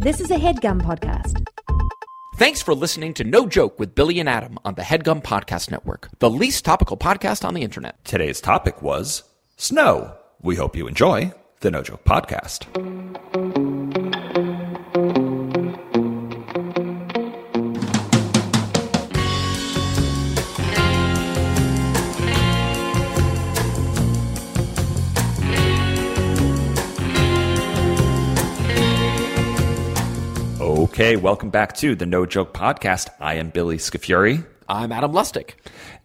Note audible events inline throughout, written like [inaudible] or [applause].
This is a headgum podcast. Thanks for listening to No Joke with Billy and Adam on the Headgum Podcast Network, the least topical podcast on the internet. Today's topic was snow. We hope you enjoy the No Joke Podcast. Okay, welcome back to the No Joke Podcast. I am Billy Scafuri. I'm Adam Lustick.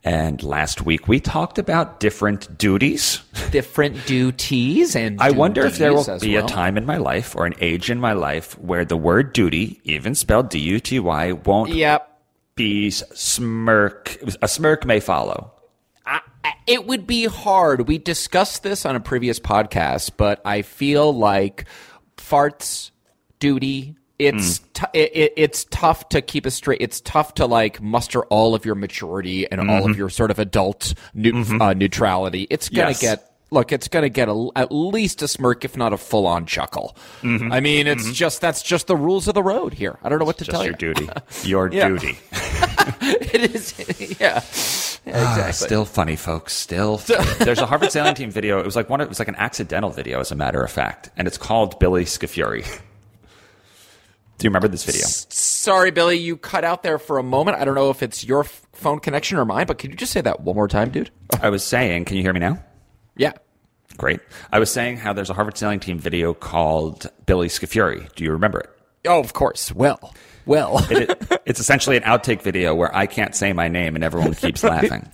And last week we talked about different duties. Different duties and I wonder if there will be well. a time in my life or an age in my life where the word duty, even spelled D U T Y, won't Yep. be smirk. A smirk may follow. I- It would be hard. We discussed this on a previous podcast, but I feel like farts, duty. It's hmm. t- it, it, it's tough to keep a straight. It's tough to like muster all of your maturity and all of mm-hmm. your sort of adult nu- mm-hmm. uh, neutrality. It's gonna Yes. get look. It's gonna get a, at least a smirk, if not a full on chuckle. Mm-hmm. I mean, it's just that's just the rules of the road here. I don't know what to Just tell your you. duty. [laughs] Your duty. [laughs] it is, [laughs] yeah, yeah exactly. Still funny, folks. Still, funny. there's a Harvard sailing team video. It was like one. It was like an accidental video, as a matter of fact, and it's called Billy Scafuri. Do you remember this video? Sorry, Billy, you cut out there for a moment. I don't know if it's your f- phone connection or mine, but could you just say that one more time, dude? [laughs] I was saying. Can you hear me now? Yeah. Great. I was saying how there's a Harvard sailing team video called Billy Scafuri. Do you remember it? Oh, of course. Well, well. [laughs] It- it's essentially an outtake video where I can't say my name and everyone [laughs] keeps laughing.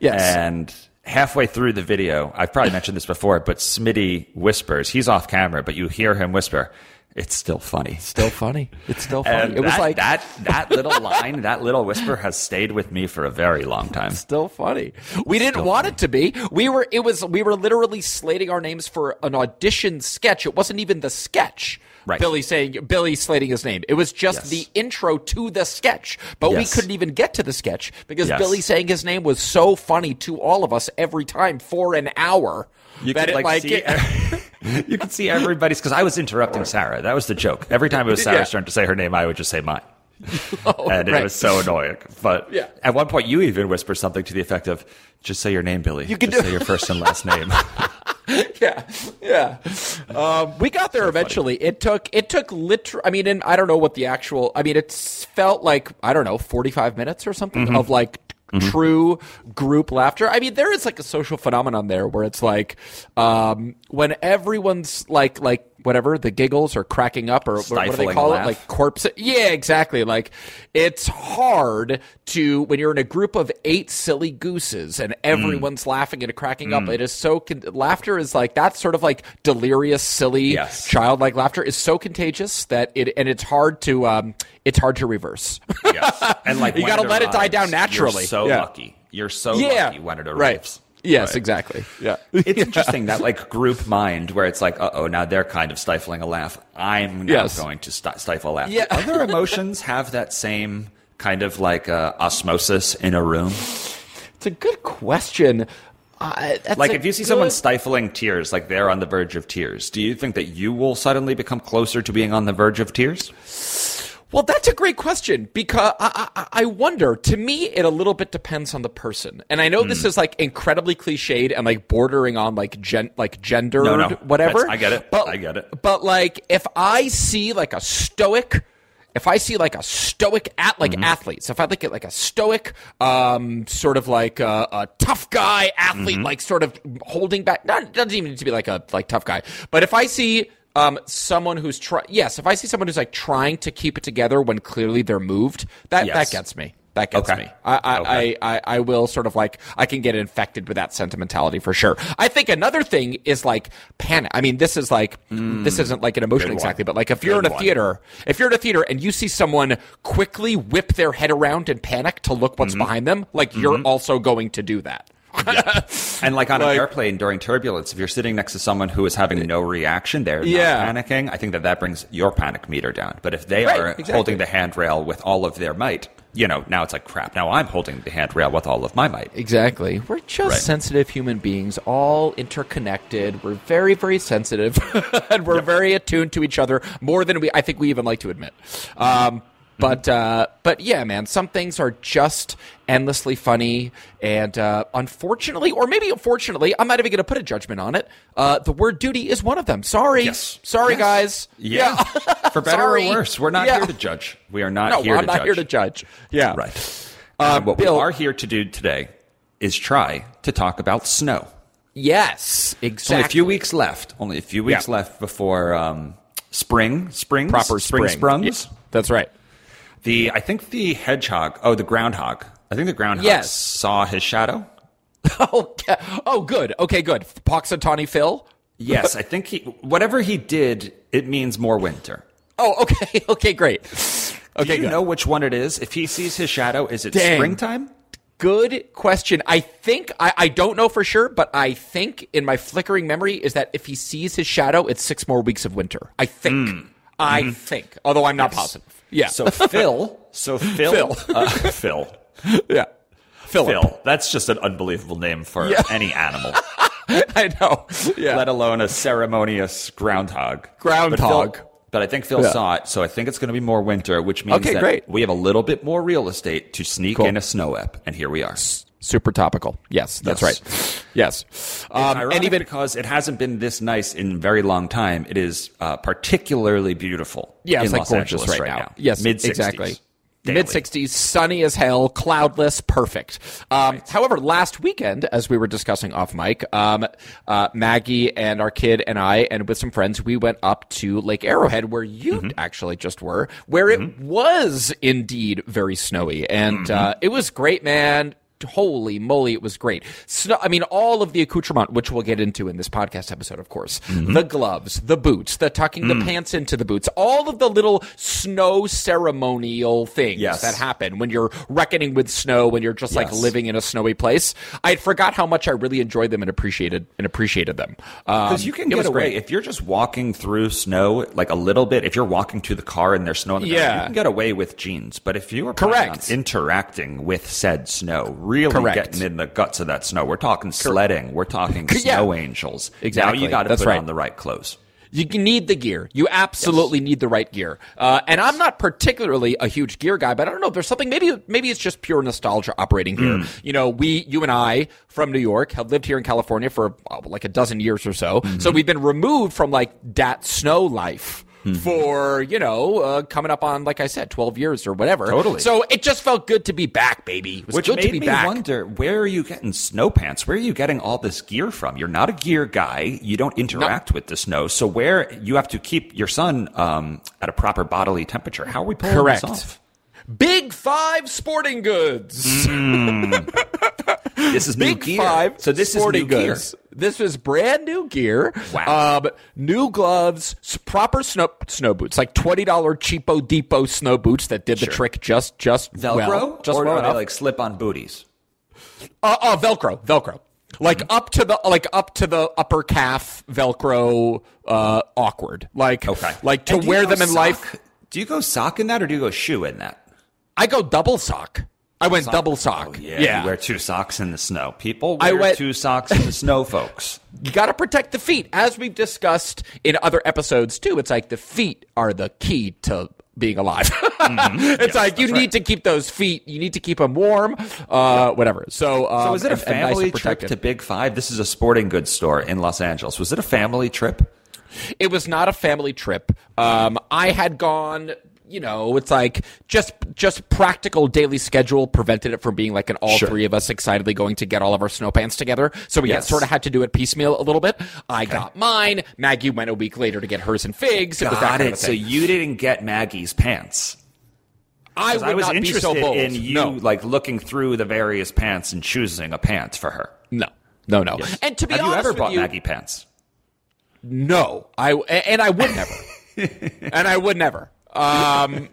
Yes. And halfway through the video, I've probably mentioned this before, but Smitty whispers. He's off camera, but you hear him whisper. It's still funny. still funny. It's still funny. And it was that, like that that little line, that little whisper has stayed with me for a very long time. still funny. We didn't want it to be. We were it was we were literally slating our names for an audition sketch. It wasn't even the sketch. Right. Billy saying Billy slating his name. It was just Yes. the intro to the sketch. But we couldn't even get to the sketch because Yes. Billy saying his name was so funny to all of us every time for an hour. You that could it, like, see, it- [laughs] [laughs] you could see everybody's because I was interrupting Sarah. That was the joke. Every time it was [laughs] Sarah's Yeah. turn to say her name, I would just say mine, [laughs] Oh, and it was so annoying. But Yeah. at one point, you even whispered something to the effect of, "Just say your name, Billy. You can just do- say your first and last name." yeah, yeah. Um, we got there eventually. It took it took literal. I mean, and I don't know what the actual. I mean, it felt like I don't know, forty five minutes or something Mm-hmm. of like. True group laughter. I mean, there is like a social phenomenon there where it's like um, when everyone's like like whatever the giggles or cracking up or what, what do they call laugh. it like corpse. Yeah, exactly. Like it's hard to when you're in a group of eight silly gooses and everyone's laughing and cracking up. It is so con- laughter is like that sort of like delirious, silly, Yes. childlike laughter is so contagious that it and it's hard to um it's hard to reverse. yes, and like [laughs] You gotta let it die down naturally. You're so Yeah. lucky. You're so yeah, lucky when it arrives. right. Yes, Right. exactly. Yeah. It's interesting that like group mind where it's like, uh oh, now they're kind of stifling a laugh. I'm now Yes. going to sti- stifle a laugh. Yeah. Other emotions have that same kind of like uh, osmosis in a room. It's a good question. Uh, that's Like if you see someone stifling tears, like they're on the verge of tears, do you think that you will suddenly become closer to being on the verge of tears? Well, that's a great question because I, I, I wonder. To me, it a little bit depends on the person, and I know this Hmm. is like incredibly cliched and like bordering on like gen, like gendered No, no. whatever. That's- I get it. But, I get it. But like, if I see like a stoic. If I see like a stoic at like Mm-hmm. athletes, if I look at like a stoic, um, sort of like a, a tough guy athlete, Mm-hmm. like sort of holding back, not doesn't even need to be like a like tough guy, but if I see um, someone who's try yes, if I see someone who's like trying to keep it together when clearly they're moved, that Yes. that gets me. That gets Okay. me. I I, Okay. I I I will sort of like I can get infected with that sentimentality for sure. I think another thing is like panic. I mean, this is like this isn't like an emotion one. exactly, but like if you're Good in a one. theater, if you're in a theater and you see someone quickly whip their head around and panic to look Mm-hmm. what's behind them, like you're also going to do that. [laughs] And like on Like- an airplane during turbulence, if you're sitting next to someone who is having no reaction, they're Yeah. not panicking. I think that that brings your panic meter down. But if they Right, are exactly. holding the handrail with all of their might, you know, now it's like crap. Now I'm holding the handrail with all of my might. Exactly. We're just Right. sensitive human beings, all interconnected. We're very, very sensitive, [laughs] and we're very attuned to each other more than we. I think we even like to admit. Um, but uh, but yeah, man, some things are just endlessly funny, and uh, unfortunately, or maybe unfortunately, I'm not even going to put a judgment on it. Uh, the word duty is one of them. Sorry, Yes. sorry, Yes. guys. Yeah. [laughs] For better Sorry. or worse, we're not Yeah. here to judge. We are not No, here I'm to not judge. here to judge. Yeah, Right. Uh, what Bill- we are here to do today is try to talk about snow. Yes, Only exactly. a few weeks left. Only a few weeks Yeah. left before um, spring. Springs. proper spring, spring. sprungs. Yeah, that's right. The I think the hedgehog. Oh, the groundhog. I think the groundhog Yes. saw his shadow. [laughs] Oh, oh, good. Okay, good. Punxsutawney Phil. Yes, I think he. Whatever he did, it means more winter. Oh, okay. [laughs] Okay, great. Okay, Do you good. know which one it is? If he sees his shadow, is it Dang. springtime? Good question. I think I, I don't know for sure, but I think in my flickering memory is that if he sees his shadow, it's six more weeks of winter. I think. Hmm. I mm-hmm. think. Although I'm not positive. Yeah. So Phil. So Phil. Phil. uh, Phil. yeah. Philip. Phil. That's just an unbelievable name for Yeah. any animal, [laughs] I know. Yeah. let alone a ceremonious groundhog. Groundhog. But, Phil, but I think Phil Yeah. saw it, so I think it's going to be more winter, which means Okay, that great. we have a little bit more real estate to sneak Cool. in a snow ep, and here we are. Super topical. Yes, that's Yes. right. Yes. Um, and even because it hasn't been this nice in a very long time. It is uh, particularly beautiful. Yeah, it's in like Los gorgeous Angeles right, right, now. Yes, mid exactly. Mid 60s, sunny as hell, cloudless, perfect. Um, However, last weekend, as we were discussing off mic, um, uh, Maggie and our kid and I, and with some friends, we went up to Lake Arrowhead, where you Mm-hmm. actually just were, where it was indeed very snowy. And Mm-hmm. uh, it was great, man. Holy moly, it was great. Snow, I mean, all of the accoutrement, which we'll get into in this podcast episode, of course. Mm-hmm. The gloves, the boots, the tucking Mm. the pants into the boots, all of the little snow ceremonial things Yes. that happen when you're reckoning with snow, when you're just like living in a snowy place. I forgot how much I really enjoyed them and appreciated and appreciated them. Um, Because you can get away great. if you're just walking through snow, like a little bit. If you're walking to the car and there's snow in the Yeah. you can get away with jeans. But if you are Correct. interacting with said snow, really Correct. getting in the guts of that snow, we're talking sledding, we're talking [laughs] Yeah. snow angels. Exactly. Now you got to put right. on the right clothes. You need the gear. You absolutely need the right gear. Uh, and I'm not particularly a huge gear guy, but I don't know. If there's something. Maybe maybe it's just pure nostalgia operating here. Mm. You know, we, you and I, from New York, have lived here in California for uh, like a dozen years or so. Mm-hmm. So we've been removed from like that snow life. Mm-hmm. For you know, uh, coming up on like I said, twelve years or whatever. Totally. So it just felt good to be back, baby. It was Which good made to be me back. wonder, where are you getting snow pants? Where are you getting all this gear from? You're not a gear guy. You don't interact with the snow. So where you have to keep your son um, at a proper bodily temperature. How are we pulling Correct. this off? Big Five Sporting Goods. [laughs] This is new Big gear. Five. So this is sporting new gear. This is brand new gear. Wow. Um, new gloves, proper snow snow boots, like twenty dollar cheapo depot snow boots that did the Sure. trick just just Velcro, well, just or well they like slip-on booties? uh, uh, Velcro, Velcro. Like Mm-hmm. up to the like up to the upper calf Velcro, uh, awkward. Like Okay. like to And do you wear them in sock? life. Do you go sock in that, or do you go shoe in that? I go double sock. I went double sock. Oh, yeah, you wear two socks in the snow. People I wear went- two socks in the snow, folks. you got to protect the feet. As we've discussed in other episodes too, it's like the feet are the key to being alive. [laughs] it's like you Mm-hmm. need right. to keep those feet. You need to keep them warm. Uh, whatever. So, um, So was it a and- and nice family trip to Big Five? This is a sporting goods store in Los Angeles. Was it a family trip? It was not a family trip. Um, I had gone. You know, it's like just just practical daily schedule prevented it from being like an all Sure. three of us excitedly going to get all of our snow pants together. So we Yes. sort of had to do it piecemeal a little bit. I got mine. Maggie went a week later to get hers and figs. It was that Got kind it. of a So you didn't get Maggie's pants. I I was not interested be so bold. in you no, like looking through the various pants and choosing a pant for her. no, no, no. And to be Have you honest ever with bought you, Maggie pants? no, I and I would never, [laughs] and I would never. Um,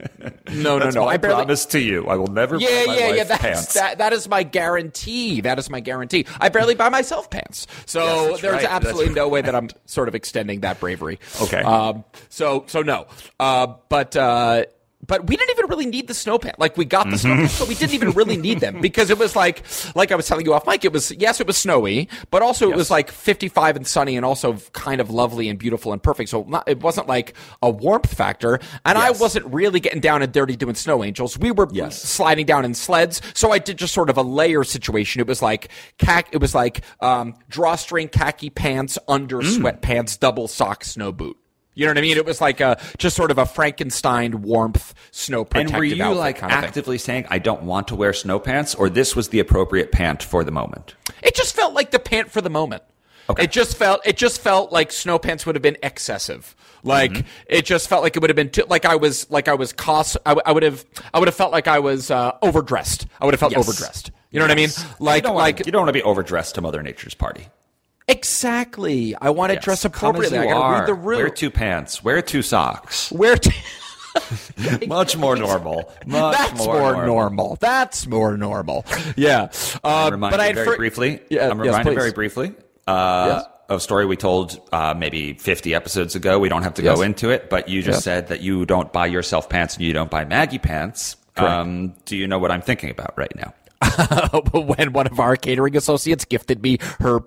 no, no, no. I barely. promise to you. I will never Yeah, buy my yeah, yeah. That's, pants. that, that is my guarantee. That is my guarantee. I barely buy myself pants, so Yes, there's right. That's absolutely no way that I'm sort of extending that bravery. [laughs] Okay. Um. So so no. Uh. But uh. But we didn't even really need the snow pants. Like we got the Mm-hmm. snow pants, but we didn't even really need them because it was like, like I was telling you off mic. It was yes, it was snowy, but also it was like 55 and sunny, and also kind of lovely and beautiful and perfect. So not, it wasn't like a warmth factor, and I wasn't really getting down and dirty doing snow angels. We were Yes. sliding down in sleds. So I did just sort of a layer situation. It was like cac- it was like um, drawstring khaki pants under Mm. sweatpants, double sock snow boot. You know what I mean? It was like a just sort of a Frankenstein warmth snow and were you like kind of thing. actively saying, I don't want to wear snow pants, or this was the appropriate pant for the moment? It just felt like the pant for the moment. Okay. It just felt it just felt like snow pants would have been excessive. Like Mm-hmm. it just felt like it would have been too, like I was like I was cost I, w- I would have I would have felt like I was uh, overdressed. I would have felt Yes. overdressed. You know what I mean? Like you like you don't want to be overdressed to Mother Nature's party. Exactly. I want to Yes. dress appropriately. I got to read the room. Wear two pants. Wear two socks. Where to- [laughs] Much more normal. [laughs] Much That's more, normal. That's more normal. Yeah. Uh, but I very, fr- briefly, yeah, I'm yes, reminded very briefly uh, Yes. of a story we told uh, maybe 50 episodes ago. We don't have to Yes. go into it, but you just said that you don't buy yourself pants and you don't buy Maggie pants. Um, do you know what I'm thinking about right now? [laughs] when one of our catering associates gifted me her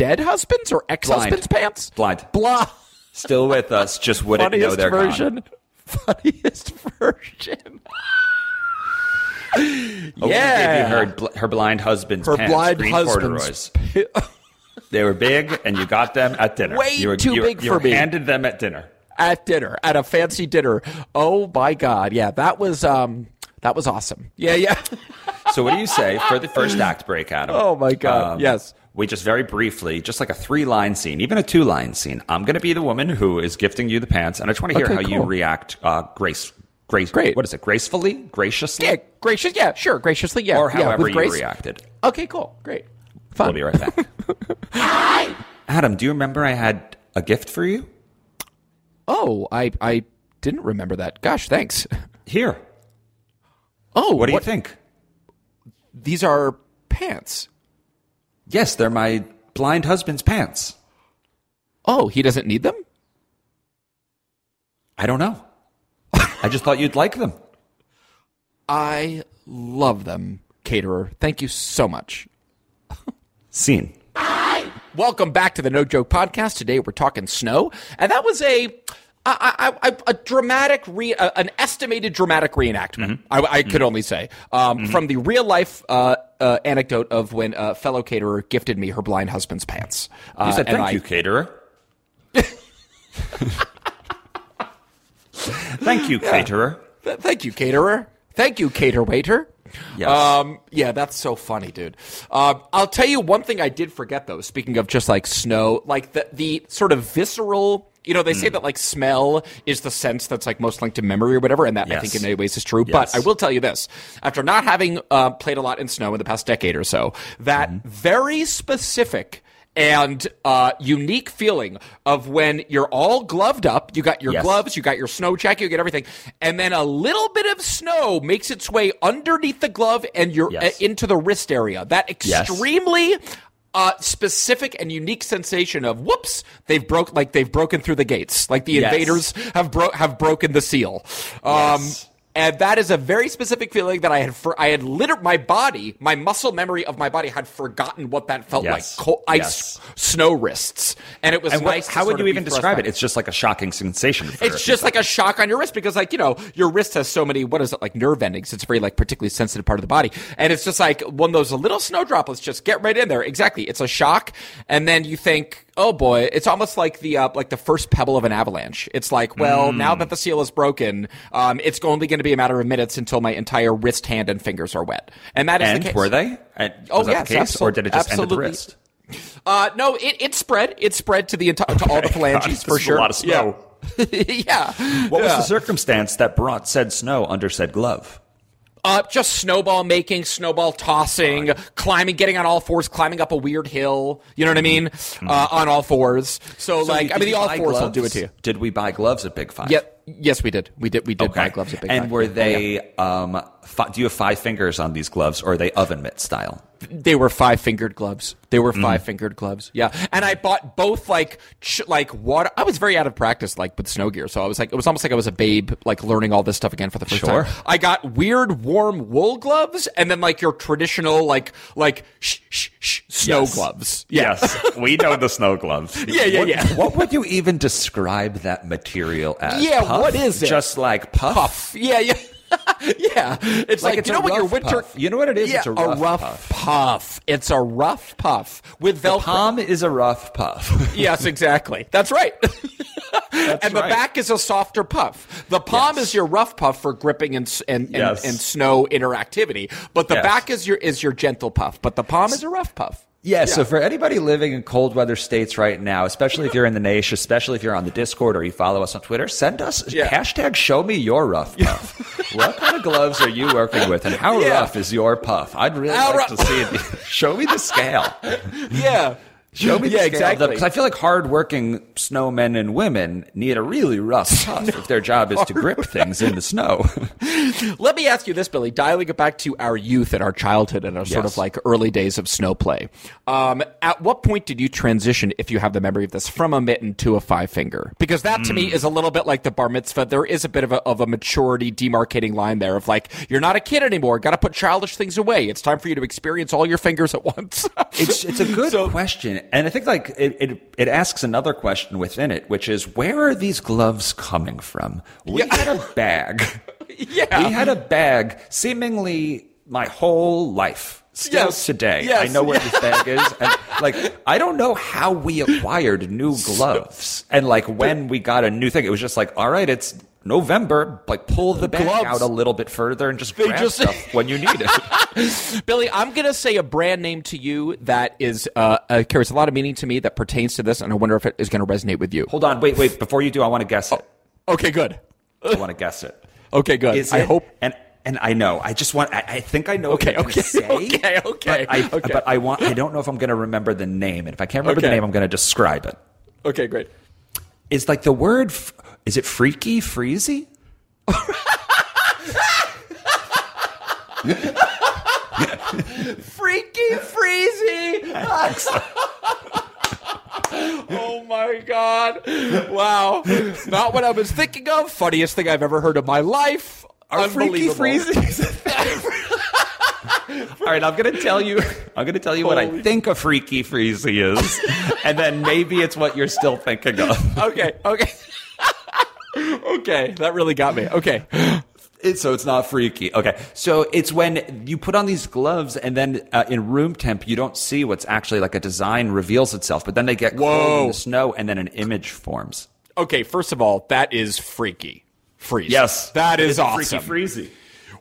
dead husband's or ex-husband's Blind. pants. Blind. Blah. Still with us, just wouldn't know Funniest they're version. gone. Funniest version. Oprah gave yeah. you her, bl- her blind husband's Her pants, blind green husband's corduroys. [laughs] They were big, and you got them at dinner. Way you were, too you big you for were me. handed them at dinner. at dinner at a fancy dinner. Oh my god. Yeah, that was um that was awesome. Yeah, yeah. So what do you say for the first act break, Adam? Oh, my God. Yes. We just very briefly, just like a three line scene, even a two line scene. I'm going to be the woman who is gifting you the pants, and I just want to hear Okay, how you react. Uh, grace, grace, Great. What is it? Gracefully, graciously, yeah, gracious. Yeah, sure. Graciously. Yeah. or yeah, however with you grace. reacted. Okay, cool. Great. Fun. We'll be right back. [laughs] Adam, do you remember I had a gift for you? Oh, I I didn't remember that. Gosh, thanks. [laughs] Here. Oh, What do you think? These are pants. Yes, they're my blind husband's pants. Oh, he doesn't need them? I don't know. I just thought you'd like them. I love them, caterer. Thank you so much. Scene. Welcome back to the No Joke Podcast. Today we're talking snow, and that was a I, I, I, a dramatic, re, uh, an estimated dramatic reenactment. Mm-hmm. I, I could only say um, from the real life uh, uh, anecdote of when a fellow caterer gifted me her blind husband's pants. Uh, You said thank I- you, caterer. [laughs] thank you, caterer. Th- Thank you, caterer. Thank you, cater waiter. Yes. Um, yeah, that's so funny, dude. Um, I'll tell you one thing I did forget though. Speaking of just like snow, like the the sort of visceral. You know, they Hmm. say that like smell is the sense that's like most linked to memory or whatever, and that I think in many ways is true. Yes. But I will tell you this: after not having uh, played a lot in snow in the past decade or so, that Mm-hmm. very specific and uh, unique feeling of when you're all gloved up, you got your Yes. gloves, you got your snow jacket, you get everything, and then a little bit of snow makes its way underneath the glove and you're Yes. uh, into the wrist area. That Yes. Uh, specific and unique sensation of whoops, they've broke like they've broken through the gates, like the Yes. invaders have bro- have broken the seal. Um, Yes. And that is a very specific feeling that I had for I had literally my body, my muscle memory of my body had forgotten what that felt Yes. like. Cold, ice, Yes. snow wrists, and it was And what, nice. to how would you even describe back. it? It's just like a shocking sensation. It's just like a shock on your wrist because, like, you know, your wrist has so many, what is it, like nerve endings. It's very, like, particularly sensitive part of the body. And it's just like one of those little snow droplets just get right in there. Exactly. It's a shock. And then you think, oh boy, it's almost like the, uh, like the first pebble of an avalanche. It's like, well, now that the seal is broken, um, it's only going to be a matter of minutes until my entire wrist, hand, and fingers are wet. And that is and the case. were they? And Oh, was that yes, the case, absol- or did it just end at the wrist? Uh, no, it, it spread. It spread to the entire, to all the [laughs] phalanges This for sure. A lot of snow. Yeah. [laughs] yeah. What was the circumstance that brought said snow under said glove? Uh, just snowball making, snowball tossing, climbing, getting on all fours, climbing up a weird hill. You know what I mean? Uh, on all fours. So, like, I mean, the all fours fours will do it gloves? to you. Did we buy gloves at Big Five? Yeah, Yes, we did. We did. We did buy gloves at Big and Five. were Yeah, they? yeah. Um, fi- do you have five fingers on these gloves, or are they oven mitt style? They were five fingered gloves. They were Mm. five fingered gloves. Yeah, and I bought both like ch- like water. I was very out of practice like with snow gear, so I was like it was almost like I was a babe like learning all this stuff again for the first Sure. time. I got weird warm wool gloves, and then like your traditional like like sh- sh- sh- snow Yes. gloves. Yeah. Yes, [laughs] we know the snow gloves. [laughs] Yeah, yeah, what, yeah. What would you even describe that material as? Yeah, Puff? what is it? Just like puff. puff. Yeah, yeah. [laughs] yeah, it's like, it's you know what your winter. puff. You know what it is? Yeah, It's a rough puff. puff. It's a rough puff with The Velcro. palm is a rough puff. [laughs] Yes, exactly. That's right. [laughs] and the back is a softer puff. The palm Yes. is your rough puff for gripping and and, and, Yes. and snow interactivity, but the Yes. back is your is your gentle puff. But the palm is a rough puff. Yeah, so for anybody living in cold weather states right now, especially if you're in the nation, especially if you're on the Discord or you follow us on Twitter, send us Yeah. hashtag show me your rough puff. what kind of gloves are you working with and how Yeah. rough is your puff? I'd really How like rough- to see it. [laughs] show me the scale. [laughs] Yeah. Show me the yeah, scale. exactly. Because I feel like hardworking snowmen and women need a really rough [laughs] puff if their job is to grip things in the snow. [laughs] Let me ask you this, Billy. Dialing it back to our youth and our childhood and our sort of like early days of snow play. Um, at what point did you transition, if you have the memory of this, from a mitten to a five finger? Because that to Hmm. me is a little bit like the bar mitzvah. There is a bit of a, of a maturity demarcating line there of like, you're not a kid anymore. Got to put childish things away. It's time for you to experience all your fingers at once. It's it's a [laughs] good So- question, and I think like it, it it asks another question within it, which is where are these gloves coming from? We Yeah. had a bag. [laughs] yeah. We had a bag seemingly my whole life. Still Yes. today, Yes. I know where this bag is, [laughs] and like I don't know how we acquired new gloves, and like when we got a new thing, it was just like, all right, it's November, like pull the bag Gloves. out a little bit further and just They grab just- stuff when you need it. [laughs] Billy, I'm going to say a brand name to you that is uh, uh, carries a lot of meaning to me that pertains to this, and I wonder if it is going to resonate with you. Hold on, wait, wait. Before you do, I want to guess it. Okay, good. I want to guess it. [laughs] Okay, good. Is I it- hope. and and I know. I just want. I, I think I know. Okay, what you're okay, gonna [laughs] say, okay, okay, But I, okay. but I want. I don't know if I'm going to remember the name, and if I can't remember the Okay. name, I'm going to describe it. Okay, great. Is like the word. f- Is it freaky, freezy? Freaky Freezy! oh my god. Wow. Not what I was thinking of. Funniest thing I've ever heard of my life. Are freaky Unbelievable. freezy? [laughs] [laughs] All right, I'm going to tell you. I'm going to tell you what I think a freaky freezy is, [laughs] and then maybe it's what you're still thinking of. Okay, okay. [laughs] okay, that really got me. Okay. It, so it's not freaky. Okay. So it's when you put on these gloves and then uh, in room temp, you don't see what's actually like a design reveals itself, but then they get cold in the snow and then an image forms. Okay, first of all, that is freaky. Freeze. Yes. That is It's awesome. Freaky freezy.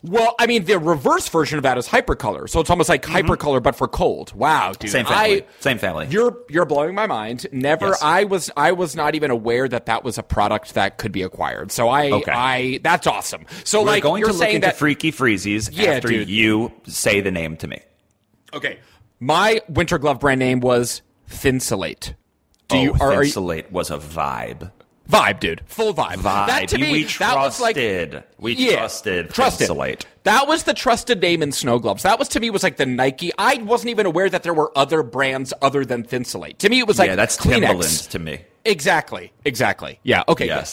Well, I mean, the reverse version of that is hypercolor. So it's almost like hypercolor, but for cold. Wow, dude. Mm-hmm. Same family. I, Same family. You're you're blowing my mind. Never. Yes. I was I was not even aware that that was a product that could be acquired. So I Okay. I that's awesome. So We're like going you're to look saying into that freaky freezies Yeah, after dude. you say the name to me. okay. My winter glove brand name was Thinsulate. Do oh, you are, are you, was a vibe. Vibe, dude? Full vibe. Vibe. That to me, we that was like we Yeah. trusted. Trusted. Thinsulate. That was the trusted name in snow gloves. That was to me was like the Nike. I wasn't even aware that there were other brands other than Thinsulate. To me, it was like yeah, that's Kleenex. Timberland to me. Exactly. Exactly. Yeah. Okay. good.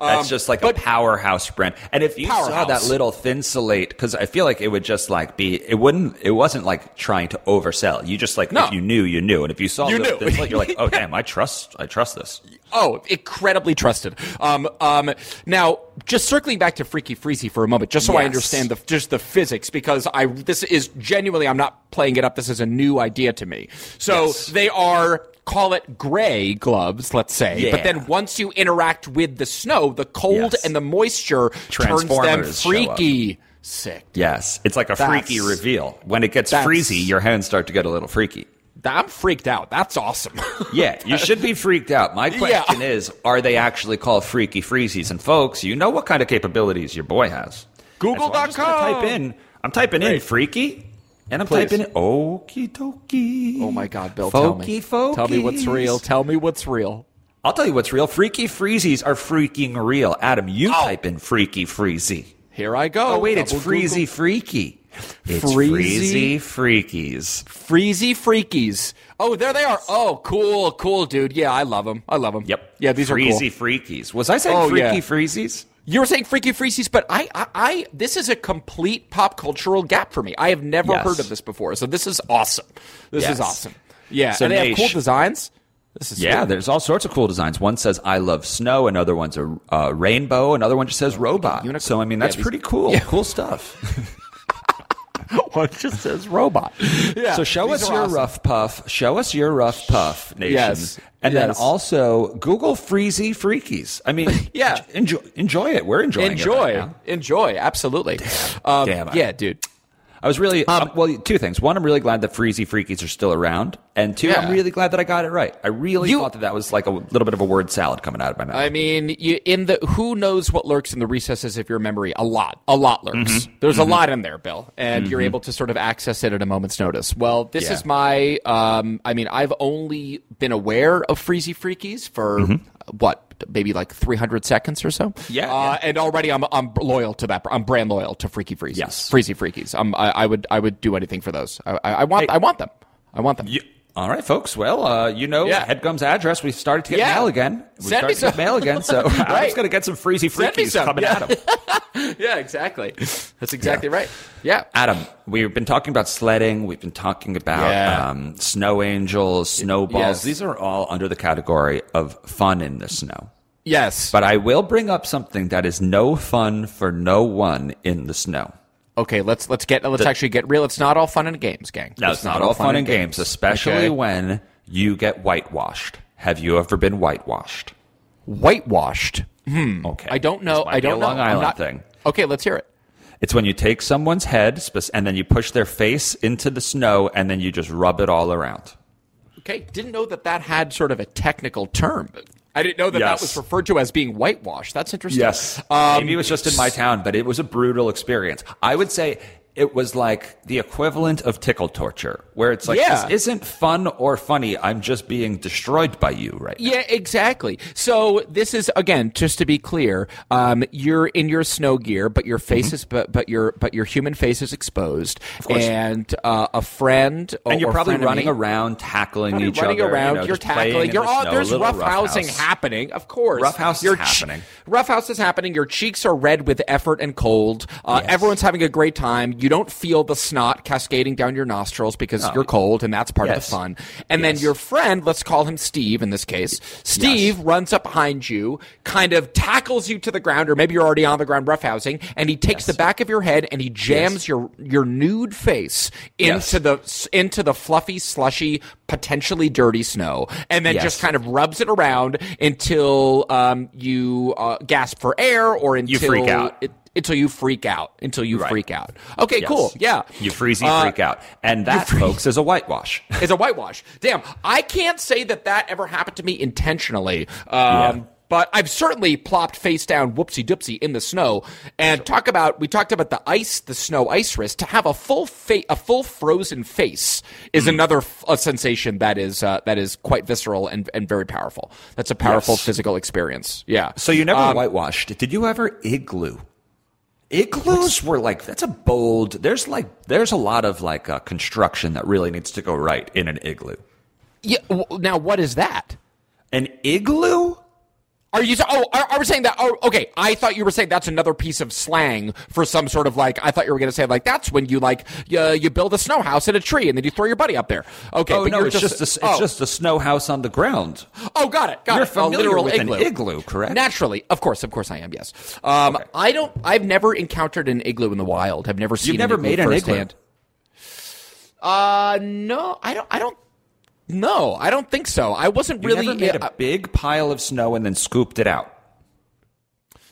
Yes. That's Um, just like but- a powerhouse brand. And if you saw that little Thinsulate, because I feel like it would just like be, it wouldn't, it wasn't like trying to oversell. You just like, No. if you knew, you knew. And if you saw You little knew. thin you're like, oh [laughs] damn, I trust, I trust this. Oh, incredibly trusted. Um, um, now, just circling back to Freaky Freezy for a moment, just so I understand the just the physics, because I this is genuinely I'm not playing it up. This is a new idea to me. So Yes. they are call it gray gloves, let's say, but then once you interact with the snow, the cold Yes. and the moisture turns them Transformers show up. freaky. Sick. Yes. It's like a That's- freaky reveal. When it gets freezy, your hands start to get a little freaky. I'm freaked out. That's awesome. [laughs] Yeah, you should be freaked out. My question is, are they actually called freaky freezies? And folks, you know what kind of capabilities your boy has. Google.com. So I'm type in. I'm typing in freaky, and I'm Please. typing in okie dokie. oh my God, Bill, Folky, tell me. folky. Tell me what's real. Tell me what's real. I'll tell you what's real. Freaky freezies are freaking real. Adam, you type in freaky freezy. Here I go. Oh wait, it's Double freezy Google. freaky. It's Freezy- freezy freakies. Freezy Freakies. Oh, there they are. Oh, cool, cool, dude. Yeah, I love them. I love them. Yep. Yeah, these freezy are cool. freakies. Was I saying Oh, freaky yeah. freezies? You were saying Freaky Freezies, but I, I, I, this is a complete pop cultural gap for me. I have never Yes. heard of this before, so this is awesome. This Yes. is awesome. Yeah, So, and they have cool designs. This is Yeah, sweet. there's all sorts of cool designs. One says "I love snow," another one's a uh, rainbow, another one just says "robot." So I mean, that's these- pretty cool. Yeah. Cool stuff. [laughs] one just says robot. Yeah, So show these us your awesome. rough puff. Show us your rough puff, nation. Yes. And then also Google Freezy Freakies. I mean, [laughs] Yeah. enjoy, enjoy it. We're enjoying it. Enjoy, right now. enjoy, absolutely. Um, Damn yeah, dude. I was really um, well. Two things. One, I'm really glad that Freezy Freakies are still around, and two, Yeah. I'm really glad that I got it right. I really You- thought that that was like a little bit of a word salad coming out of my mouth. I mean, you, in the who knows what lurks in the recesses of your memory? A lot, a lot lurks. There's a lot in there, Bill, and you're able to sort of access it at a moment's notice. Well, this Yeah. is my. Um, I mean, I've only been aware of Freezy Freakies for what, maybe like 300 seconds or so. Yeah, uh, yeah. and already I'm I'm loyal to that. I'm brand loyal to Freaky Freezies. Yes. Freezy Freakies. Um, I, I would I would do anything for those. I, I, I want I want them. I want them. You- all right, folks. Well, uh, you know Yeah. Headgum's address. We started to get Yeah. mail again. We Send started to get mail again. So [laughs] I'm just going to get some Freezy Freakies some, coming yeah. at him. [laughs] yeah, exactly. That's exactly right. Yeah. Adam, we've been talking about sledding. We've been talking about um, snow angels, snowballs. Yes. These are all under the category of fun in the snow. Yes. But I will bring up something that is no fun for no one in the snow. Okay, let's let's get let's actually get real. It's not all fun and games, gang. No, it's, not, all fun and games, especially Okay. when you get whitewashed. Have you ever been whitewashed? Whitewashed. Hmm. Okay, I don't know. I don't a Long know. Island not- thing. Okay, let's hear it. It's when you take someone's head and then you push their face into the snow and then you just rub it all around. Okay, didn't know that that had sort of a technical term. I didn't know that that was referred to as being whitewashed. That's interesting. Yes. Um, Maybe it was just in my town, but it was a brutal experience. I would say it was like the equivalent of tickle torture, where it's like, Yeah. this isn't fun or funny. I'm just being destroyed by you right now. Yeah, exactly. So this is again, just to be clear, um, you're in your snow gear, but your face Mm-hmm. is but but your but your human face is exposed, and uh, a friend And you're probably running around, tackling each running other. around, you know, you're tackling, you're the all snow, there's roughhousing happening, of course. Roughhouse is happening. Roughhouse is happening. Your cheeks are red with effort and cold. Uh, Yes. Everyone's having a great time. You don't feel the snot cascading down your nostrils because you're cold, and that's part of the fun. And then your friend, let's call him Steve in this case. Steve runs up behind you, kind of tackles you to the ground, or maybe you're already on the ground roughhousing, and he takes the back of your head and he jams your your nude face into Yes. the into the fluffy, slushy, potentially dirty snow, and then Yes. just kind of rubs it around until um, you uh, gasp for air or until you freak out. It, until you freak out. Until you Right. freak out. Okay, Yes. cool. Yeah, You freezy Uh, freak out. And that, folks, is a whitewash. [laughs] is a whitewash. Damn, I can't say that that ever happened to me intentionally. Um, Yeah. But I've certainly plopped face down, whoopsie doopsie, in the snow. And talk about we talked about the ice, the snow ice wrist. To have a full fa- a full frozen face is Hmm. another f- a sensation that is uh, that is quite visceral and, and very powerful. That's a powerful Yes. physical experience. Yeah. So you never Um, whitewashed. Did you ever igloo? Igloos were like that's a bold. There's like there's a lot of like uh, construction that really needs to go right in an igloo. yeah. w- Now, what is that? An igloo? Are you? Oh, are, are we saying that? Oh, okay. I thought you were saying that's another piece of slang for some sort of like. I thought you were going to say like that's when you like you, you build a snow house in a tree and then you throw your buddy up there. Okay. Oh but no, it's just, a, it's oh, just a snow house on the ground. Oh, got it. Got You're it. familiar a literal with an igloo. igloo, correct? Naturally, of course, of course, I am. Yes. Um, Okay. I don't. I've never encountered an igloo in the wild. I've never seen. never an igloo made an igloo? firsthand. Uh, no, I don't. I don't. No, I don't think so. I wasn't You really. never made a uh, big pile of snow and then scooped it out.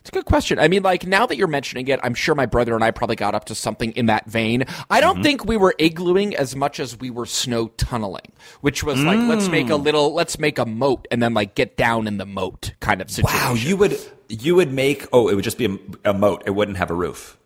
It's a good question. I mean, like now that you're mentioning it, I'm sure my brother and I probably got up to something in that vein. I don't Mm-hmm. think we were iglooing as much as we were snow tunneling, which was like let's make Mm. a little, let's make a moat and then like get down in the moat kind of situation. Wow, you would you would make oh it would just be a, a moat. It wouldn't have a roof.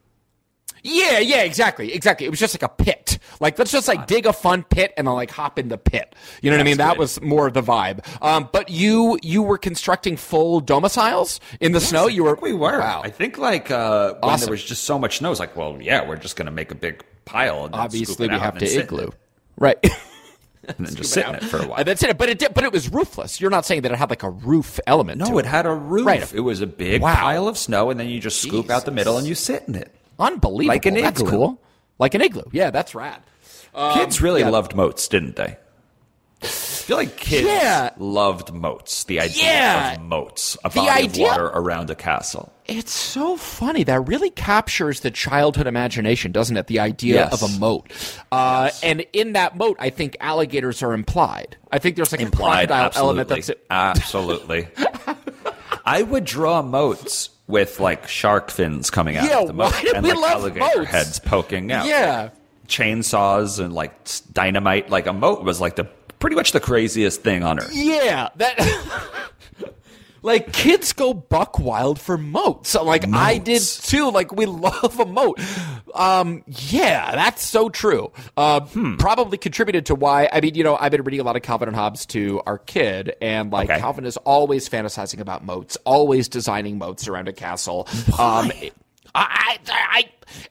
Yeah, yeah, exactly, exactly. It was just like a pit. Like let's just like dig a fun pit and then like hop in the pit. You know what I mean? That good. was more of the vibe. Um, but you you were constructing full domiciles in the snow. You were we were. Wow. I think like uh, when Awesome. there was just so much snow, it's like, well, yeah, we're just going to make a big pile. And Obviously, we have to igloo. Right. [laughs] and then just sit in it for a while. And that's it. But it did, but it was roofless. You're not saying that it had like a roof element. No, it it had a roof. Right. It was a big Wow. pile of snow, and then you just scoop out the middle and you sit in it. Unbelievable. Like an igloo. That's cool. Like an igloo. Yeah, that's rad. kids really Um, yeah. loved moats, didn't they? I feel like kids Yeah. loved moats. The idea Yeah. of moats, a The body idea- of water around a castle. It's so funny. That really captures the childhood imagination, doesn't it? The idea Yes. of a moat. Uh, And in that moat, I think alligators are implied. I think there's like a crocodile absolutely. element that's it. [laughs] Absolutely. I would draw moats with like shark fins coming out Yeah, of the do and we like love alligator moats? heads poking out. Yeah. chainsaws and like dynamite. Like a moat was like the pretty much the craziest thing on earth. Yeah, that [laughs] like kids go buck wild for moats. So like I did too. Like we [laughs] love a moat. Um, yeah, that's so true. Uh, Hmm. Probably contributed to why. I mean, you know, I've been reading a lot of Calvin and Hobbes to our kid, and like Okay. Calvin is always fantasizing about moats, always designing moats around a castle. Um, I, I, I,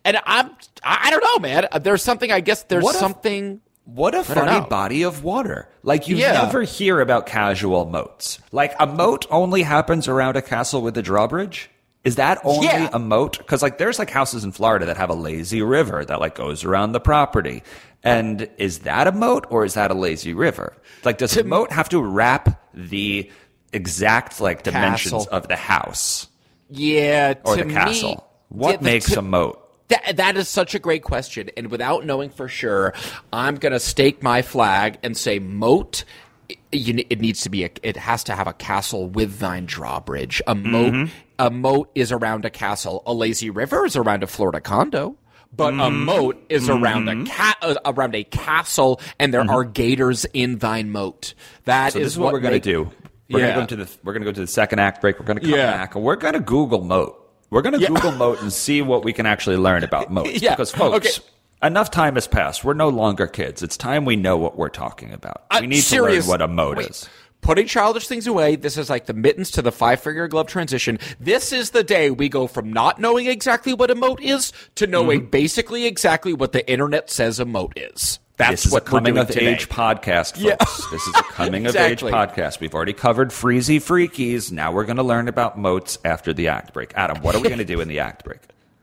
and I'm, I don't know, man. There's something. I guess there's if- something. What a funny body of water. Like you Yeah. never hear about casual moats. Like a moat only happens around a castle with a drawbridge. Is that only Yeah. a moat? Because like there's like houses in Florida that have a lazy river that like goes around the property. And is that a moat or is that a lazy river? Like does a moat have to wrap the exact like dimensions Castle. of the house Yeah, or to the castle? What yeah, makes a moat? That, that is such a great question. And without knowing for sure, I'm going to stake my flag and say moat. i- You, ne- it needs to be a, it has to have a castle with thine drawbridge. A moat, Mm-hmm. a moat is around a castle. A lazy river is around a Florida condo. But a Mm-hmm. moat is around a ca- uh, around a castle, and there are gators in thine moat. That Mm-hmm. So this is what, we're going to do. We're Yeah. going to go to the we're going to go to the second act break. We're going to come Yeah. back and we're going to Google moat. We're going to Yeah. Google moat and see what we can actually learn about [laughs] moats. Yeah. Because folks, Okay. enough time has passed. We're no longer kids. It's time we know what we're talking about. Uh, we need serious- to learn what a moat wait. is. Putting childish things away, this is like the mittens to the five finger glove transition. This is the day we go from not knowing exactly what a moat is to knowing Mm-hmm. basically exactly what the internet says a moat is. That's this is what a coming of today. age podcast, folks. Yeah. This is a [laughs] coming Exactly. of age podcast. We've already covered freezy freakies. Now we're going to learn about moats after the act break. Adam, what are we going to do in the act break?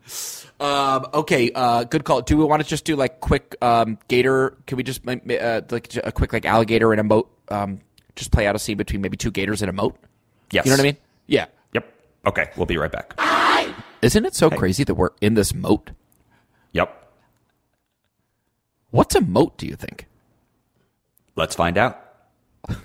[laughs] Um, okay, uh, good call. Do we want to just do like quick um, gator? Can we just uh, like a quick like alligator and a moat? Um, just play out a scene between maybe two gators and a moat. Yes. You know what I mean? Yeah. Yep. Okay, we'll be right back. Isn't it so crazy that we're in this moat? Yep. What's a moat? Do you think? Let's find out. [laughs]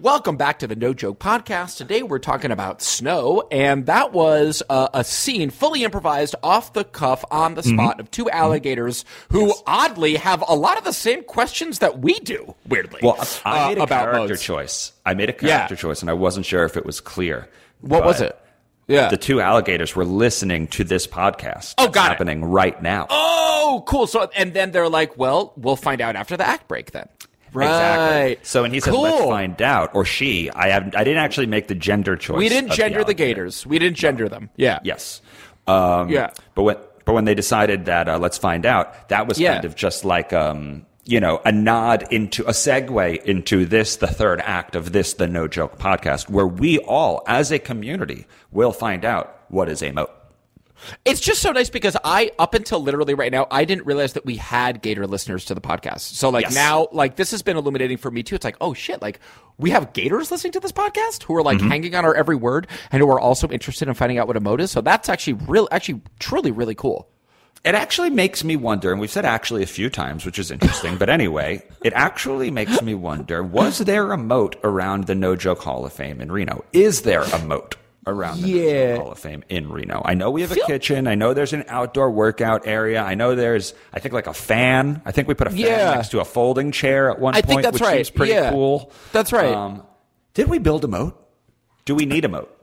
Welcome back to the No Joke Podcast. Today we're talking about snow, and that was uh, a scene fully improvised off the cuff on the spot of two alligators who oddly have a lot of the same questions that we do, weirdly. Well, I uh, made a character moats. choice. I made a Yeah. character choice, and I wasn't sure if it was clear. What was it? Yeah. The two alligators were listening to this podcast. Oh, got it. happening right now. oh, cool. So, and then they're like, well, we'll find out after the act break then. Right. Exactly. So and he said, cool. "Let's find out," or she, I have, I didn't actually make the gender choice. We didn't gender the, alligator. gators. We didn't gender them. Yeah. Yes. Um, Yeah. But when but when they decided that uh, let's find out, that was Yeah. kind of just like um, you know a nod into a segue into this the third act of this the No Joke podcast, where we all as a community will find out what is a moat. It's just so nice because I, up until literally right now, I didn't realize that we had Gator listeners to the podcast. So like Yes. now, like this has been illuminating for me too. It's like, oh shit, like we have Gators listening to this podcast who are like Mm-hmm. hanging on our every word and who are also interested in finding out what a is. So that's actually real, actually truly really cool. It actually makes me wonder, and we've said actually a few times, which is interesting, but anyway, it actually makes me wonder was there a moat around the No Joke Hall of Fame in Reno? Is there a moat around the No Yeah. Joke Hall of Fame in Reno? I know we have a Feel- kitchen. I know there's an outdoor workout area. I know there's, I think, like a fan. I think we put a fan Yeah. next to a folding chair at one I point, think that's which right. seems pretty Yeah. cool. That's right. Um, did we build a moat? Do we need a moat?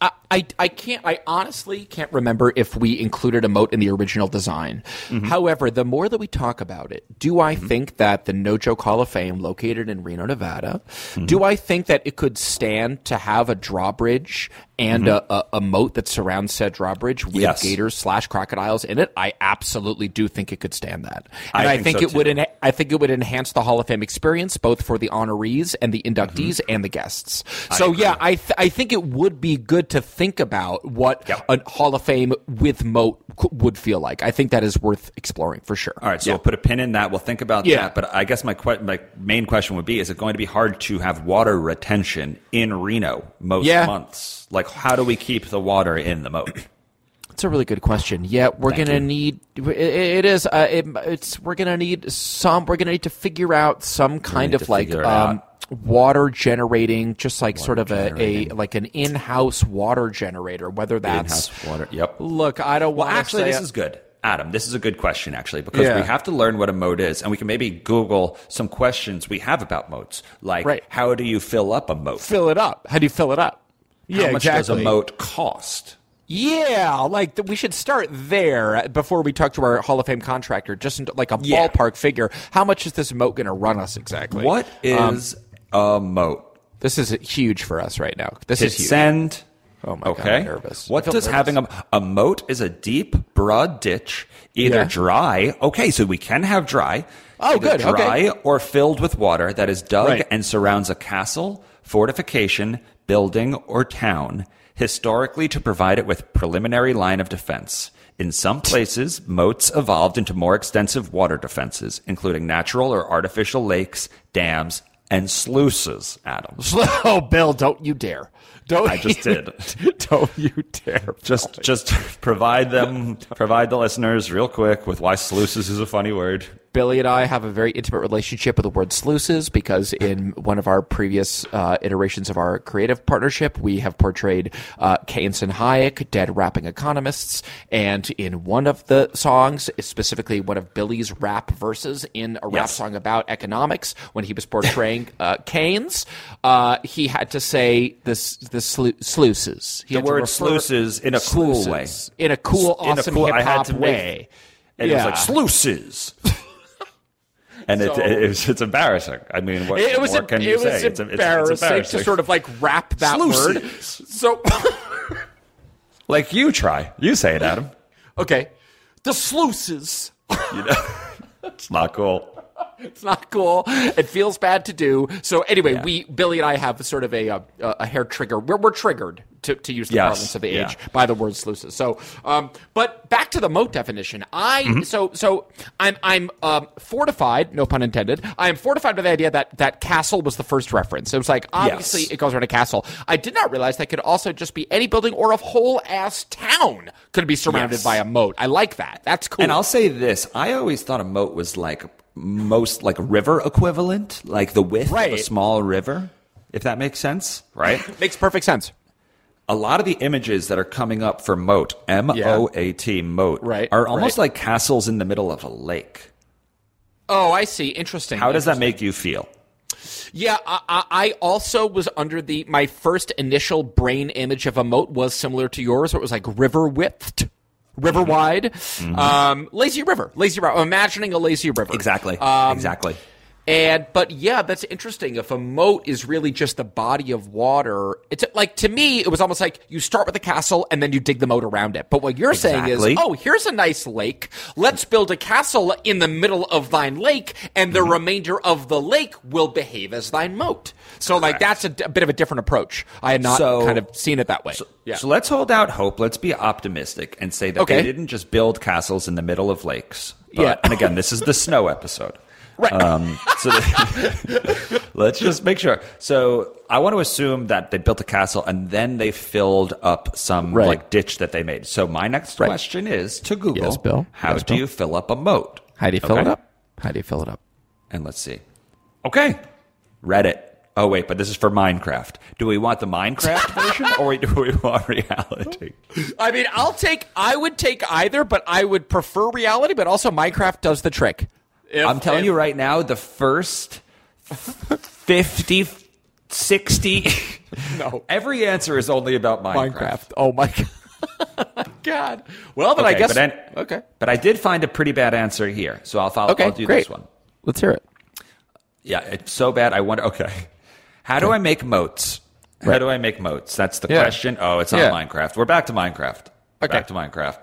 Uh, I, I can't I honestly can't remember if we included a moat in the original design. However, the more that we talk about it, do I think that the No Joke Hall of Fame, located in Reno, Nevada, do I think that it could stand to have a drawbridge and a, a, a moat that surrounds said drawbridge with Yes. gators slash crocodiles in it? I absolutely do think it could stand that, I and I, think think, so, it would. I think it would enhance the Hall of Fame experience both for the honorees and the inductees Mm-hmm. and the guests. So yeah, I th- I think it would be good to think about what Yeah. a Hall of Fame with moat c- would feel like. I think that is worth exploring for sure. All right, so Yeah. we'll put a pin in that. We'll think about Yeah. that. But I guess my que- my main question would be: Is it going to be hard to have water retention in Reno most Yeah. months? Like, how do we keep the water in the moat? That's a really good question. Yeah, we're Thank gonna you. need. It, it is. Uh, it, it's. We're gonna need some. We're gonna need to figure out some kind of like um, water generating, just like sort of a, a like an in-house water generator. Whether that's In-house water. Yep. Look, I don't Well, actually, this it- is good. Adam, this is a good question, actually, because Yeah. we have to learn what a moat is, and we can maybe Google some questions we have about moats, like Right. how do you fill up a moat? fill it up. How do you fill it up? How much does a moat cost? Yeah, like we should start there uh, before we talk to our Hall of Fame contractor. Just like a Yeah. ballpark figure. How much is this moat going to run us exactly? What um, is a moat? This is huge for us right now. This Hit is huge. send. Oh my God, okay. I'm nervous. What does nervous. having a, a moat is a deep, broad ditch, either Yeah. dry. Okay, so we can have dry. Oh, good, okay. Dry or filled with water that is dug Right. and surrounds a castle, fortification, building, or town, historically to provide it with preliminary line of defense. In some places, moats evolved into more extensive water defenses, including natural or artificial lakes, dams, and sluices. Adam, [laughs] Oh, Bill, don't you dare! Don't I just you- did. [laughs] don't you dare! just just provide them provide the listeners real quick with why sluices is a funny word Billy and I have a very intimate relationship with the word sluices because in one of our previous uh, iterations of our creative partnership, we have portrayed uh, Keynes and Hayek, dead rapping economists, and in one of the songs, specifically one of Billy's rap verses in a rap Yes. song about economics, when he was portraying [laughs] uh, Keynes, uh, he had to say this the slu- sluices. He The word sluices in a cool way. In a cool, awesome hip hop to make- way. and Yeah. it was like sluices and So- it, it's, it's embarrassing. I mean what It was more can you it say? It's- it's- embarrassing, to sort of like wrap that word. Sluices. So [laughs] like you try. You say it adam. [laughs] Okay, the sluices. you know [laughs] it's not cool [laughs] It's not cool. It feels bad to do. So anyway, Yeah. we Billy and I have sort of a a, a hair trigger. We're, we're triggered to, to use the Yes. parlance of the Yeah. age by the word sluices. So, um, but back to the moat definition. I Mm-hmm. so so I'm I'm um, fortified. No pun intended. I am fortified by the idea that that castle was the first reference. It was like obviously Yes. it goes around a castle. I did not realize that could also just be any building or a whole ass town could be surrounded Yes. by a moat. I like that. That's cool. And I'll say this: I always thought a moat was like most like river equivalent, like the width of a small river, if that makes sense, right? [laughs] Makes perfect sense. a lot of the images that are coming up for moat, M O A T, moat, Right, are almost right. like castles in the middle of a lake. Oh, I see. Interesting. How does that make you feel? Yeah, I, I I also was under the my first initial brain image of a moat was similar to yours. Where it was like river widthed, river Mm-hmm. wide, um, lazy river, lazy river. I'm imagining a lazy river. Exactly. Um, exactly. And but yeah, that's interesting. If a moat is really just a body of water, it's like to me, it was almost like you start with a castle and then you dig the moat around it. But what you're saying is, oh, here's a nice lake. Let's build a castle in the middle of thine lake, and Mm-hmm. the remainder of the lake will behave as thine moat. So like that's a bit of a different approach. I had not So- kind of seen it that way. yeah. So let's hold out hope. Let's be optimistic and say that Okay. they didn't just build castles in the middle of lakes. But, Yeah. And again, this is the snow episode. Right. Um, so [laughs] let's just make sure. So I want to assume that they built a castle and then they filled up some Right. like ditch that they made. So my next Right. question is to Google: Yes, Bill. How Yes, do Bill. you fill up a moat? How do you fill Okay? it up? How do you fill it up? And let's see. Okay, Reddit. Oh wait, but this is for Minecraft. Do we want the Minecraft [laughs] version or do we want reality? I mean, I'll take. I would take either, but I would prefer reality. But also, Minecraft does the trick. If- I'm telling if- you right now, the first 50 60. No. Every answer is only about Minecraft. Minecraft. Oh my god. [laughs] god. Well, then I guess. but then- okay. But I did find a pretty bad answer here, so I'll follow. Okay. I'll do great. this one. Let's hear it. Yeah, it's so bad. I wonder. Okay, how do I make moats? How do I make moats? That's the Yeah. question. Oh, it's on Yeah. Minecraft. We're back to Minecraft. Okay. Back to Minecraft.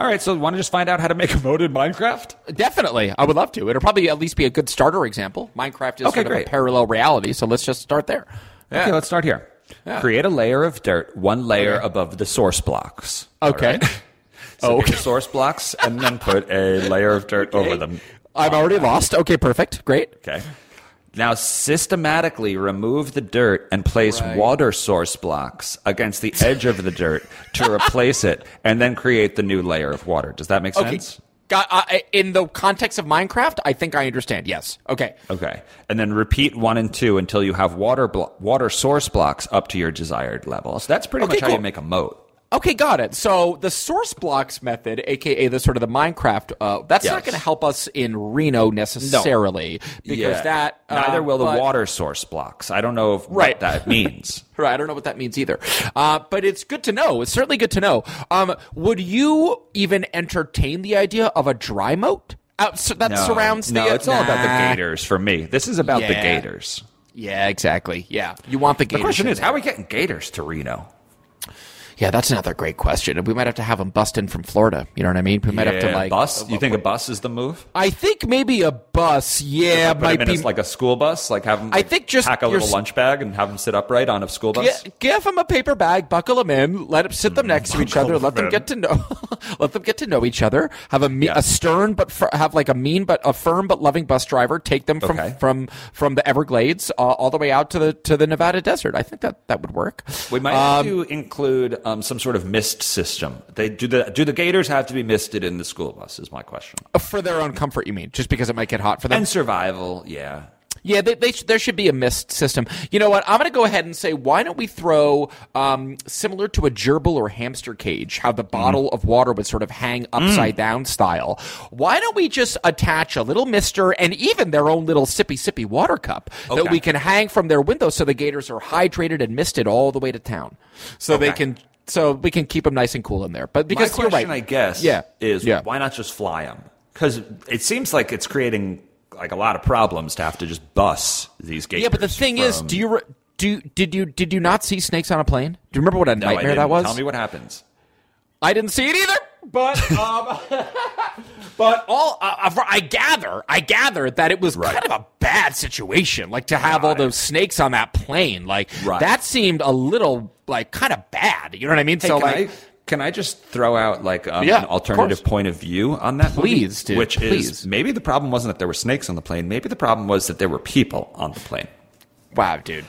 All right, so want to just find out how to make a moat in Minecraft? Definitely, I would love to. It'll probably at least be a good starter example. Minecraft is Okay, sort of a parallel reality, so let's just start there. Yeah. Okay, let's start here. Yeah. Create a layer of dirt, one layer Okay. above the source blocks. Okay. right? [laughs] So Oh, okay. source blocks and then put a layer of dirt over them. I'm already lost. Okay, perfect. Great. Okay. Now systematically remove the dirt and place Right. water source blocks against the edge of the dirt to replace it, and then create the new layer of water. Does that make Okay. sense? Got, uh, in the context of Minecraft, I think I understand. Yes. Okay. Okay. And then repeat one and two until you have water blo- water source blocks up to your desired level. So that's pretty Okay, much how you make a moat. Okay, got it. So the source blocks method, aka the sort of the Minecraft, uh, that's not going to help us in Reno necessarily because Yeah. that uh, neither will the water source blocks. I don't know if, Right. what that [laughs] means. Right, I don't know what that means either. Uh, but it's good to know. It's certainly good to know. Um, would you even entertain the idea of a dry moat out so that No, surrounds no, the? it's all about the gators for me. This is about the gators. Yeah, exactly. Yeah, you want the gators. The question is, how are we getting gators to Reno? Yeah, that's another great question. We might have to have them bust in from Florida. You know what I mean? We might have to like bus. You think a bus is the move? I think maybe a bus. Yeah, Put might be like a school bus, like have them. I think just pack a little lunch bag and have them sit upright on a school bus. Gi- give them a paper bag, buckle them in, let them sit them next to each other, let them them get to know, [laughs] let them get to know each other. Have a me- Yeah. a stern but fir- have like a mean but a firm but loving bus driver take them from Okay. from from the Everglades uh, all the way out to the to the Nevada desert. I think that that would work. We might have to include um, Um, some sort of mist system. They do the do the gators have to be misted in the school bus? Is my question. For their own comfort, you mean? Just because it might get hot for them? And survival, yeah. Yeah, they, they sh- there should be a mist system. You know what? I'm going to go ahead and say, why don't we throw um, similar to a gerbil or hamster cage, how the mm-hmm. bottle of water would sort of hang mm. upside down style? Why don't we just attach a little mister and even their own little sippy sippy water cup that we can hang from their window so the gators are hydrated and misted all the way to town, so they can so we can keep them nice and cool in there. But because my you're question, right, I guess, yeah, is yeah. why not just fly them? Because it seems like it's creating like a lot of problems to have to just bus these gators. Yeah, but the thing is, do you re- do did you did you not see snakes on a plane? Do you remember what a No, nightmare that was? Tell me what happens. I didn't see it either. But [laughs] um, but all uh, I gather, I gather that it was Right. kind of a bad situation, like to have all those snakes on that plane. Like Right. that seemed a little like kind of bad. You know what I mean? Hey, so can like. I can I just throw out like um, Yeah, an alternative course. point of view on that? movie? Please, dude, Which please. is maybe the problem wasn't that there were snakes on the plane. Maybe the problem was that there were people on the plane. Wow, dude.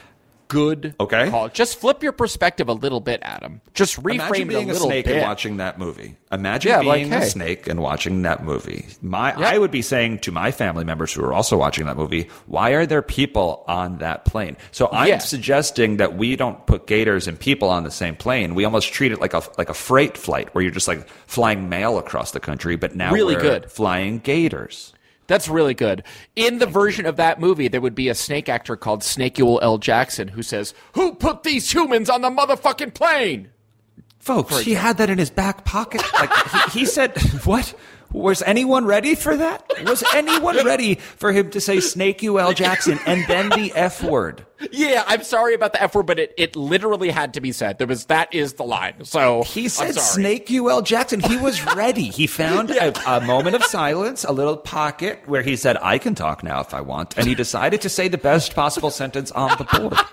Good Okay. call. Just flip your perspective a little bit, Adam. Just reframe Imagine being it a a, snake bit. and watching that movie. Imagine Yeah, like, being a snake and watching that movie. My, Yeah. I would be saying to my family members who are also watching that movie, why are there people on that plane? So I'm Yeah. suggesting that we don't put gators and people on the same plane. We almost treat it like a like a freight flight where you're just like flying mail across the country, but now Really we're good. flying gators. That's really good. In the version of that movie, there would be a snake actor called Snakeul L. Jackson who says, Who put these humans on the motherfucking plane? Folks, he had that in his back pocket. Like he, he said, [laughs] "What? Was anyone ready for that? Was anyone [laughs] ready for him to say Snake UL Jackson and then the F word?" Yeah, I'm sorry about the F word, but it, it literally had to be said. There was that is the line. So He said sorry. Snake UL Jackson. He was [laughs] ready. He found a, a moment of silence, a little pocket where he said, "I can talk now if I want," and he decided to say the best possible sentence on the board. [laughs]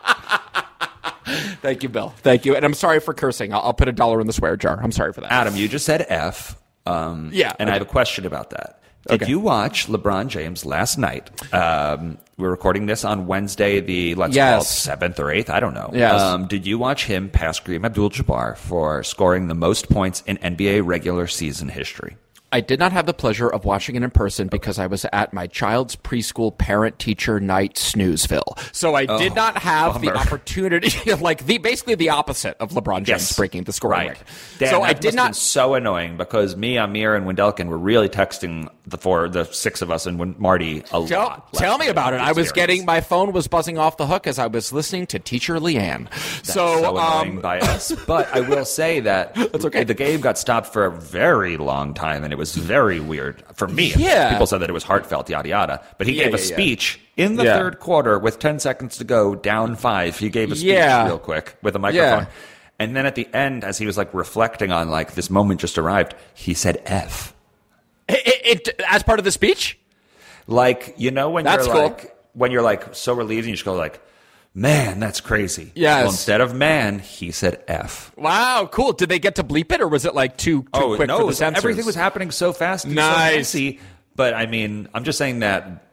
Thank you, Bill. Thank you. And I'm sorry for cursing. I'll, I'll put a dollar in the swear jar. I'm sorry for that. Adam, you just said F. Um, Yeah, and I I have a question about that. Did Okay. you watch LeBron James last night? Um, we're recording this on Wednesday, the let's call Yes. seventh or eighth. I don't know. Yes. Um, did you watch him pass Kareem Abdul-Jabbar for scoring the most points in NBA regular season history? I did not have the pleasure of watching it in person because I was at my child's preschool parent teacher night snoozeville. So I did not have the opportunity, [laughs] like the basically the opposite of LeBron James Yes. breaking the scoring Right. record. Dan, so I did not. so annoying because me, Amir, and Wendelkin were really texting the four, the six of us, and when Marty a Tell, lot. tell me about it. I was getting my phone was buzzing off the hook as I was listening to Teacher Leanne. so, so annoying um, by us. But I will say that [laughs] That's okay. the game got stopped for a very long time, and it was very weird for me. Yeah. people said that it was heartfelt, yada yada. But he Yeah, gave a yeah, yeah. speech in the third quarter with ten seconds to go, down five. He gave a speech real quick with a microphone. And then at the end, as he was like reflecting on like this moment just arrived, he said F. it, it, as part of the speech. Like, you know, when That's you're cool. like, when you're like so relieved and you just go like, man, that's crazy. Yes. Well, instead of man, he said F. Wow, cool. Did they get to bleep it, or was it like too too oh, quick no, for the censors? everything was happening so fast and Nice. so messy. But I mean, I'm just saying that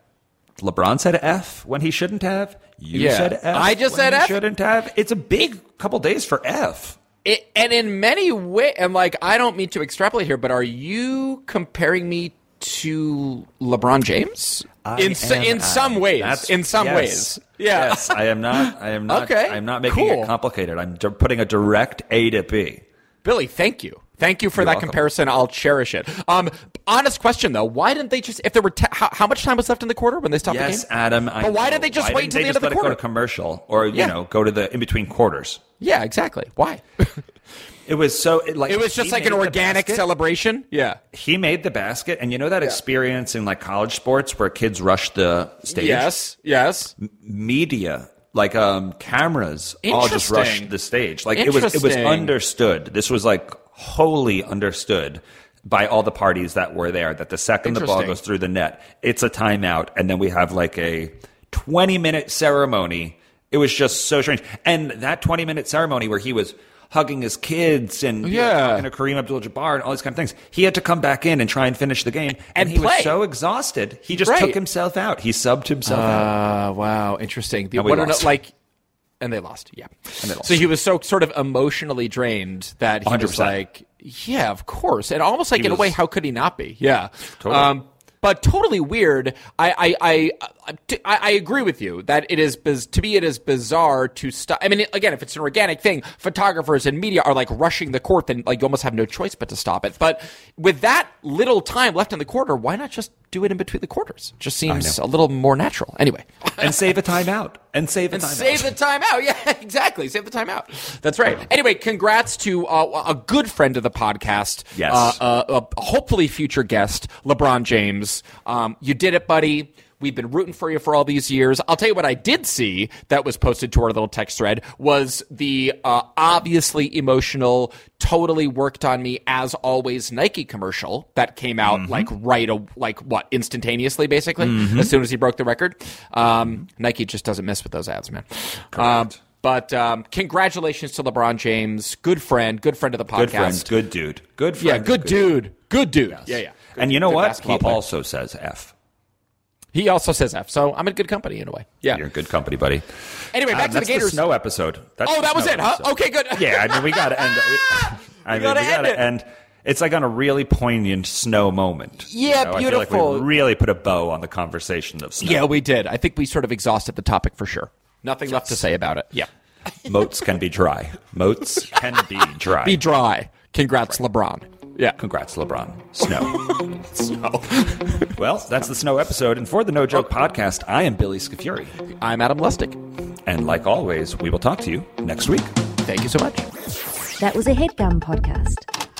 LeBron said F when he shouldn't have. You Yeah. said F. I just when said F. Shouldn't have. It's a big couple days for F. It, and in many ways, and like I don't mean to extrapolate here, but are you comparing me to LeBron James? I in am in some Adam. ways, That's- in some yes. ways, yeah. Yes, I am not. I am not. Okay, I'm not making cool. it complicated. I'm di- putting a direct A to B. Billy, thank you. Thank you for You're that welcome. comparison. I'll cherish it. Um, honest question though, why didn't they just? If there were, te- how, how much time was left in the quarter when they stopped Yes, the game? Adam. I But why know. did they just Why wait didn't until the end of the let it go to commercial, or you Yeah. know, go to the in between quarters? yeah, exactly. Why? [laughs] It was so it, like it was just like an organic celebration. Yeah. He made the basket, and you know that experience in like college sports where kids rush the stage. Yes. Yes. media like um cameras all just rushed the stage like it was it was understood this was like wholly understood by all the parties that were there that the second the ball goes through the net it's a timeout and then we have like a 20 minute ceremony it was just so strange and that 20 minute ceremony where he was hugging his kids and you know, Yeah. talking to Kareem Abdul-Jabbar and all these kind of things. He had to come back in and try and finish the game, And he play. was so exhausted. He just Right. took himself out. He subbed himself out. Uh, wow, interesting. The And what lost. like, and they lost. Yeah, And they lost. So he was so sort of emotionally drained that he was 100%. like, yeah, of course, and almost like in a way, how could he not be? Yeah, Totally. Um, but totally weird. I I, I I I agree with you that it is biz- to me it is bizarre to stop. I mean, again, if it's an organic thing, photographers and media are like rushing the court, then like you almost have no choice but to stop it. But with that little time left in the quarter, why not just do it in between the quarters? Just seems a little more natural. Anyway. and save a timeout. And save a And timeout. save the timeout. [laughs] Yeah, exactly. Save the timeout. That's right. Anyway, congrats to uh, a good friend of the podcast. Yes. Uh, uh, a hopefully future guest, LeBron James. Um, you did it, buddy. We've been rooting for you for all these years. I'll tell you what I did see that was posted to our little text thread was the uh, obviously emotional, totally worked on me as always Nike commercial that came out Mm-hmm. like right, a, like what, instantaneously, basically, as soon as he broke the record. Um, Nike just doesn't miss with those ads, man. Um, but um, congratulations to LeBron James, good friend, good friend of the podcast. Good friend, good dude. Good yeah, friend. good, dude, good dude. Yeah, yeah. And you know what? He player. also says F. He also says F, so I'm in good company in a way. Yeah. You're in good company, buddy. Anyway, back Uh, to the Gators. snow episode. That's Oh, that was it, huh? episode. Okay, good. Yeah, I mean, we got to end. [laughs] We, I mean, gotta we end got to it. end. It's like on a really poignant snow moment. you Yeah, know? I feel like beautiful. we really put a bow on the conversation of snow. Yeah, we did. I think we sort of exhausted the topic for sure. Nothing left to say about it. Yeah. Moats can be dry. Moats can be [laughs] dry. Be dry. Congrats, LeBron. Yeah. Congrats, LeBron. Snow. [laughs] snow. well, that's the snow episode. And for the No Joke podcast, I am Billy Scafuri. I'm Adam Lustick. And like always, we will talk to you next week. Thank you so much. That was a headgum podcast.